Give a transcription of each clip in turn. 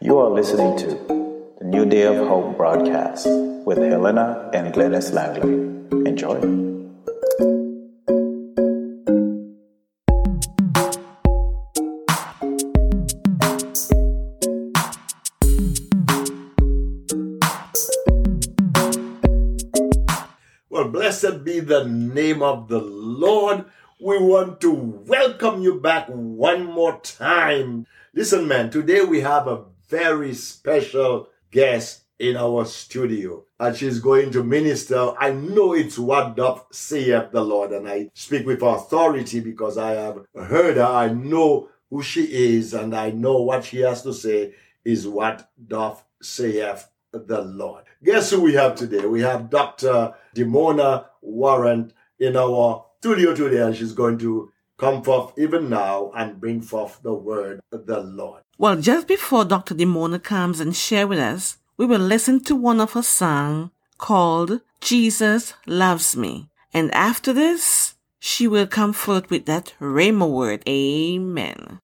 You are listening to the New Day of Hope broadcast with Helena and Glenis Langley. Enjoy. Well, blessed be the name of the Lord. We want to welcome you back one more time. Listen, man, today we have a very special guest in our studio and she's going to minister. I know it's what doth saith the Lord, and I speak with authority because I have heard her. I know who she is, and I know what she has to say is what doth saith the Lord. Guess who we have today? We have Dr. Demona Warren in our studio today, and she's going to come forth even now and bring forth the word of the Lord. Well, just before Dr. Demona comes and share with us, we will listen to one of her songs called Jesus Loves Me. And after this, she will come forth with that Rhema word. Amen.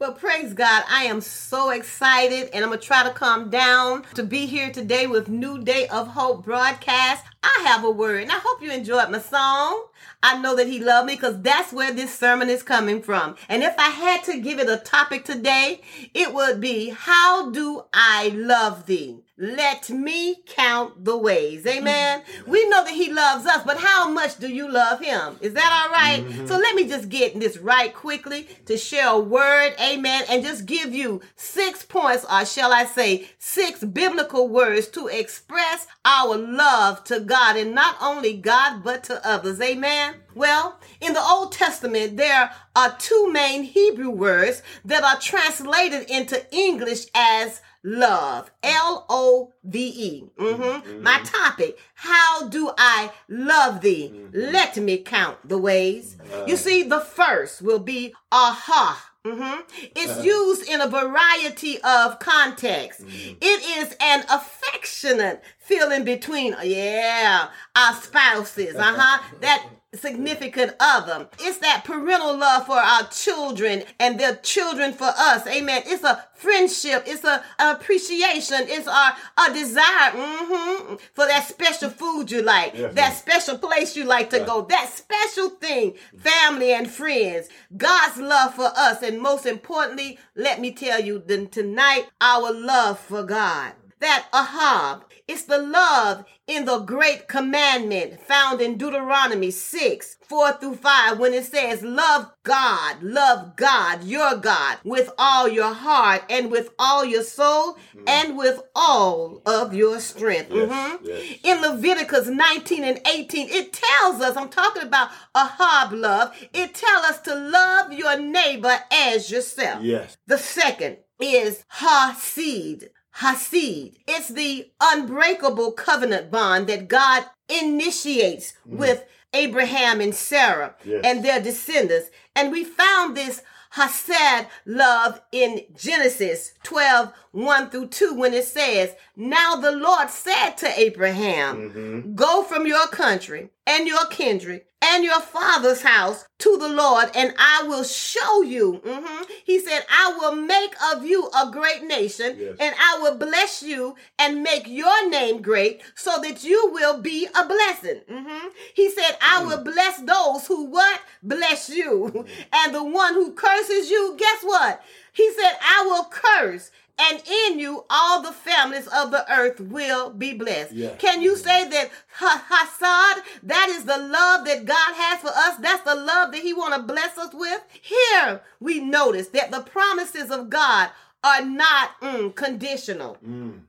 Well, praise God. I am so excited and I'm going to try to calm down to be here today with New Day of Hope broadcast. I have a word and I hope you enjoyed my song. I know that he loved me because that's where this sermon is coming from. And if I had to give it a topic today, it would be, how do I love thee? Let me count the ways. Amen. Mm-hmm. We know that he loves us, but how much do you love him? Is that all right? Mm-hmm. So let me just get this right quickly to share a word. Amen. And just give you six points, or shall I say, six biblical words to express our love to God and not only God, but to others. Amen. Well, in the Old Testament, there are two main Hebrew words that are translated into English as love. L O V E. Mhm. My topic How do I love thee? Let me count the ways. You see, the first will be aha. Mhm. It's used in a variety of contexts. It is an affectionate feeling between, yeah, our spouses. Uh huh. That significant other. It's that parental love for our children and their children for us. Amen. It's a friendship. It's a, appreciation. It's our a desire mhm, for that special food you like, that special place you like to go, that special thing, family and friends, God's love for us, and most importantly, let me tell you then tonight, our love for God. That ahab, it's the love in the great commandment found in Deuteronomy 6, 4 through 5, when it says, Love God, love God, your God, with all your heart and with all your soul and with all of your strength. Mhm. yes. In Leviticus 19 and 18, it tells us, I'm talking about ahab love, it tells us to love your neighbor as yourself. Yes. The second is Hesed. Hesed. It's the unbreakable covenant bond that God initiates mm. with Abraham and Sarah Yes. and their descendants. And we found this Hesed love in Genesis 12, 1 through 2, when it says, Now the Lord said to Abraham, mm-hmm. Go from your country and your kindred and your father's house to the Lord, and I will show you. Mhm. He said, I will make of you a great nation, Yes. and I will bless you and make your name great so that you will be a blessing. Mhm. He said, I will bless those who what? Bless you. And the one who curses you, guess what? He said, I will curse. And in you, all the families of the earth will be blessed. Yes. Can you say that ha- Hesed, that is the love that God has for us? That's the love that He want to bless us with? Here we notice that the promises of God are not mm, conditional.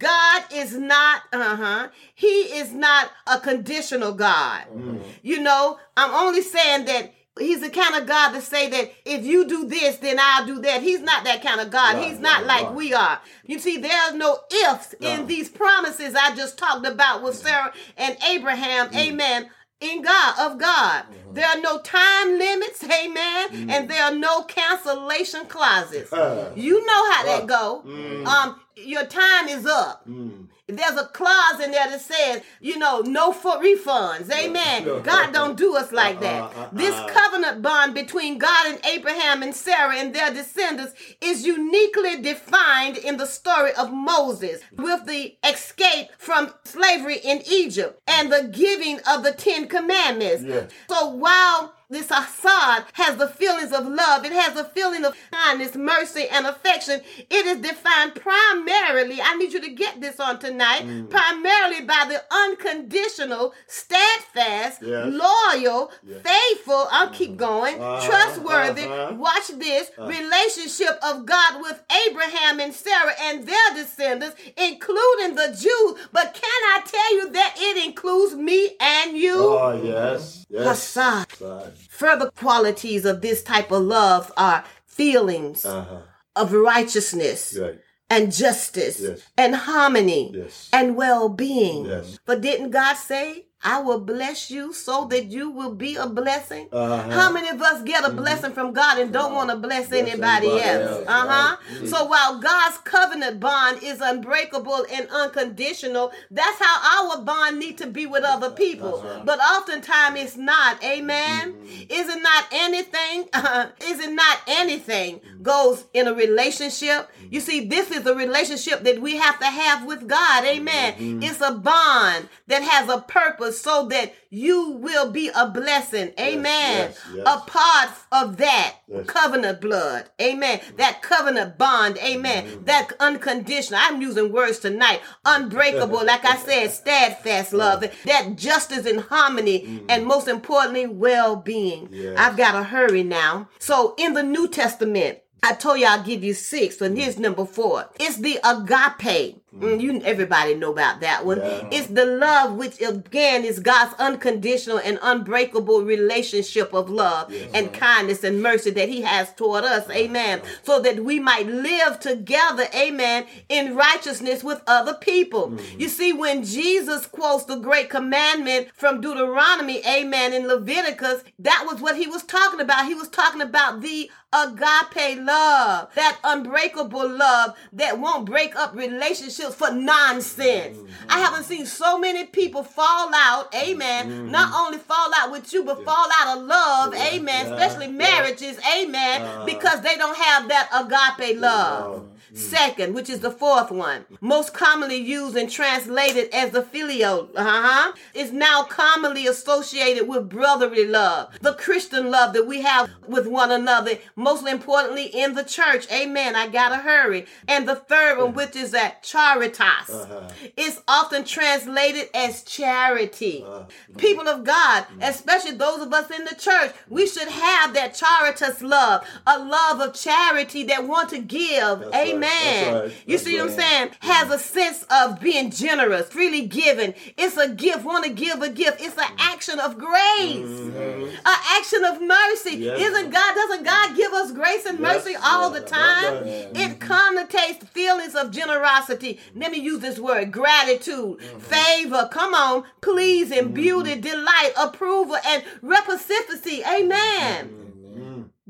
God is not, uh huh. He is not a conditional God. You know, I'm only saying that. He's the kind of God to say that if you do this, then I'll do that. He's not that kind of God. Right, He's not right, like right. we are. You see, there's no ifs in these promises I just talked about with Sarah and Abraham. Mm. Amen. In God, of God. Mm-hmm. There are no time limits, amen, and there are no cancellation clauses. Uh, You know how that Uh, go. mm. Um, your time is up. mm. There's a clause in there that says, you know, no for refunds. Amen. No. God don't do us like that. Uh-uh, uh-uh. This covenant bond between God and Abraham and Sarah and their descendants is uniquely defined in the story of Moses with the escape from slavery in Egypt and the giving of the Ten Commandments. Yes. So while this Assad has the feelings of love. It has a feeling of kindness, mercy, and affection. It is defined primarily, I need you to get this on tonight, Mm. primarily by the unconditional, steadfast, Yes. loyal, Yes. faithful, I'll keep going, Uh-huh, trustworthy, uh-huh. watch this, relationship of God with Abraham and Sarah and their descendants, including the Jews. But can I tell you that it includes me and you? Oh, yes. Yes. Son. Further qualities of this type of love are feelings Uh-huh. of righteousness Right. and justice Yes. and harmony Yes. and well being. Yes. But didn't God say, I will bless you so that you will be a blessing. Uh-huh. How many of us get a blessing from God and don't want to bless Bless anybody, anybody else? else, Uh huh. right. So while God's covenant bond is unbreakable and unconditional, that's how our bond need to be with other people. Right. But oftentimes it's not. Amen. Is it not anything? is it not anything goes in a relationship? You see, this is a relationship that we have to have with God. Amen. It's a bond that has a purpose so that you will be a blessing. Amen. yes, yes. A part of that Yes. covenant blood. Amen. That covenant bond. Amen. That unconditional. I'm using words tonight. Unbreakable. like I said, steadfast love. That justice and harmony. Mm. And most importantly, well being. Yes. I've got to hurry now. So in the New Testament, I told you I'll give you six, and mm. here's number four. It's the agape. Mm, You everybody know about that one. Yeah. It's the love which again is God's unconditional and unbreakable relationship of love and kindness and mercy that He has toward us. Amen. So that we might live together, amen, in righteousness with other people. You see, when Jesus quotes the great commandment from Deuteronomy, amen, in Leviticus, that was what he was talking about. He was talking about the agape love, that unbreakable love that won't break up relationships for nonsense. I haven't seen so many people fall out, amen. Not only fall out with you, but fall out of love, amen. Yeah. Especially Yeah. marriages, amen, Uh-huh. because they don't have that agape love. Mm. Second, which is the fourth one, most commonly used and translated as the filial, uh-huh, is now commonly associated with brotherly love, the Christian love that we have with one another, most importantly in the church. Amen. I gotta hurry. And the third one, mm. which is that charitas, uh-huh. is often translated as charity. Uh, mm. People of God, especially those of us in the church, we should have that charitas love, a love of charity that want to give. That's right. That's right. You That's see what I'm right. saying? Has a sense of being generous, freely given. It's a gift. Want to give a gift. It's an action of grace, mm-hmm. an action of mercy. Yes. Isn't God? Doesn't God give us grace and Yes. mercy all the time? It connotates feelings of generosity. Let me use this word: gratitude, mm-hmm. favor. Come on, pleasing, mm-hmm. beauty, delight, approval, and reciprocity. Amen.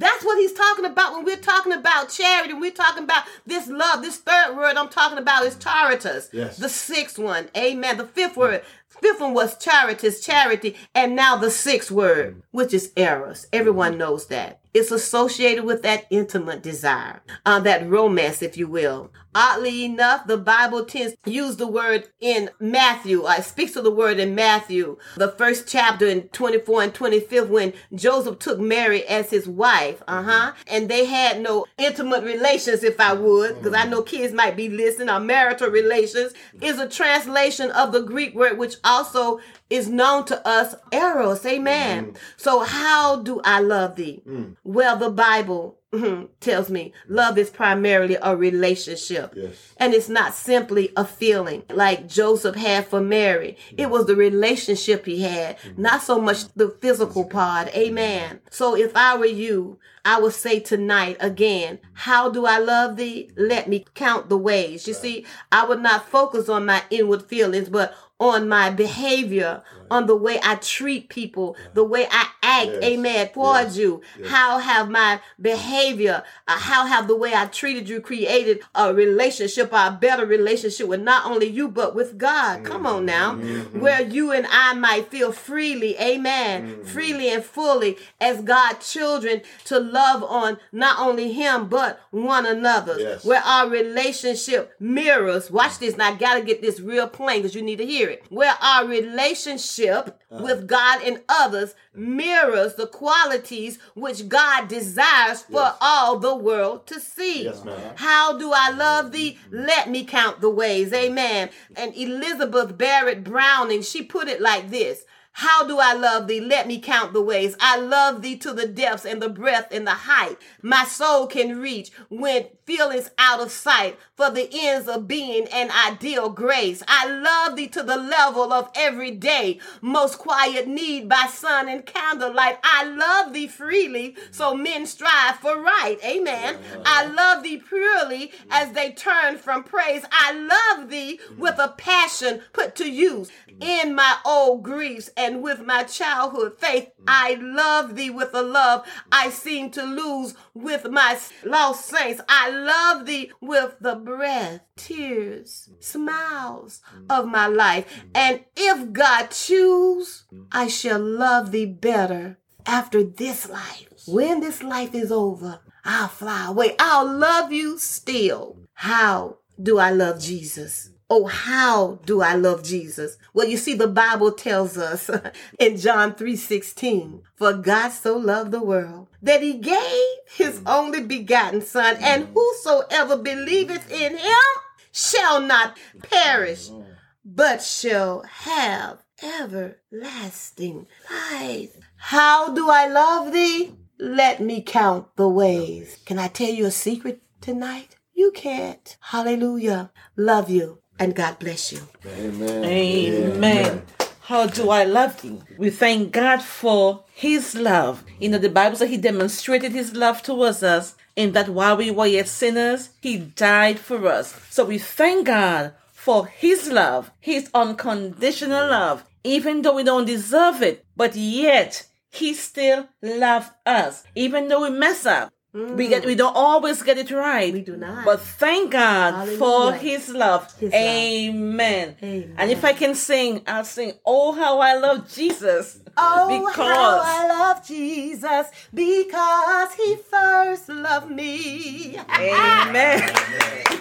That's what he's talking about when we're talking about charity. We're talking about this love. This third word I'm talking about is charitas. Yes. The sixth one, amen. The fifth word, fifth one was charitas, charity, and now the sixth word, mm. which is eros. Everyone knows that. It's associated with that intimate desire, uh, that romance, if you will. Oddly enough, the Bible tends to use the word in Matthew. Uh, it speaks to the word in Matthew, the first chapter in 24 and 25, when Joseph took Mary as his wife, uh huh, and they had no intimate relations, if I would, because I know kids might be listening. Or marital relations is a translation of the Greek word, which also is known to us, eros. Amen. Mm-hmm. So, how do I love thee? Mm. Well, the Bible mhm, tells me love is primarily a relationship. Yes. And it's not simply a feeling like Joseph had for Mary. It mm. was the relationship he had, mm. not so much the physical part. Amen. So if I were you, I would say tonight again, how do I love thee? Let me count the ways. You see, I would not focus on my inward feelings, but on my behavior, on the way I treat people, the way I act, Yes. amen, towards Yes. you. How have my behavior, uh, how have the way I treated you created a relationship, a better relationship with not only you, but with God? Come on mm-hmm. now. Mm-hmm. Where you and I might feel freely, amen, mm-hmm. freely and fully as God's children to love on not only Him, but one another. Yes. Where our relationship mirrors, watch this, now I gotta get this real plain because you need to hear it. Where our relationship Uh-huh. with God and others mirrors the qualities which God desires for Yes. all the world to see. Yes, ma'am. How do I love thee? Let me count the ways. Amen. And Elizabeth Barrett Browning, she put it like this. How do I love thee? Let me count the ways. I love thee to the depths and the breadth and the height. My soul can reach when feelings out of sight for the ends of being an ideal grace. I love thee to the level of every day, most quiet need by sun and candlelight. I love thee freely, so men strive for right. Amen. I love thee purely as they turn from praise. I love thee with a passion put to use in my old griefs and with my childhood faith. Mm. I love thee with a love I seem to lose with my lost saints. I love thee with the breath, tears, mm. smiles mm. of my life. And if God choose, I shall love thee better after this life. When this life is over, I'll fly away. I'll love you still. How do I love Jesus? Oh, how do I love Jesus? Well, you see, the Bible tells us in John 3:16, for God so loved the world that he gave his mm. only begotten son, and mm. whosoever believeth in him shall not perish, mm, but shall have everlasting life. How do I love thee? Let me count the ways. Can I tell you a secret tonight? You can't. Hallelujah. Love you and God bless you. Amen. Amen. How do I love thee? We thank God for his love. You know, the Bible says he demonstrated his love towards us in that while we were yet sinners, he died for us. So we thank God for his love, his unconditional love, even though we don't deserve it, but yet he still loved us, even though we mess up. We get we don't always get it right. We do not. But thank God for his love. His love. Amen. Amen. And if I can sing, I'll sing, Oh, how I love Jesus. Oh, because how I love Jesus because he first loved me. Amen.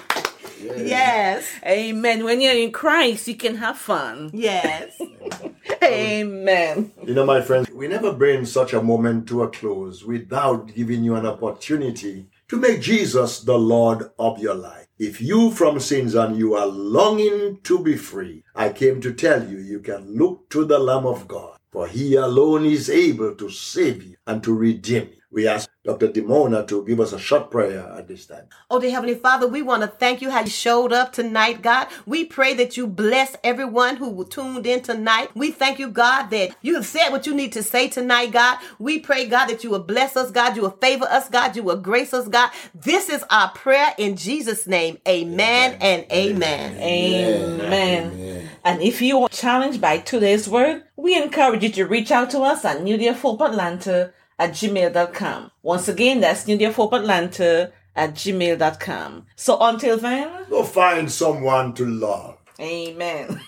Yes. Amen. When you're in Christ, you can have fun. Yes. Amen. You know, my friends, we never bring such a moment to a close without giving you an opportunity to make Jesus the Lord of your life. If you from sins and you are longing to be free, I came to tell you, you can look to the Lamb of God, for he alone is able to save you and to redeem you. We ask Dr. Demona to give us a short prayer at this time. Oh, dear Heavenly Father, we want to thank you how you showed up tonight, God. We pray that you bless everyone who tuned in tonight. We thank you, God, that you have said what you need to say tonight, God. We pray, God, that you will bless us, God. You will favor us, God. You will grace us, God. This is our prayer in Jesus' name. Amen, and amen. Amen. And if you are challenged by today's word, we encourage you to reach out to us at New Day of Hope Atlanta at gmail.com. Once again, that's New Day Hope Atlanta at gmail.com. So until then, Go find someone to love. amen.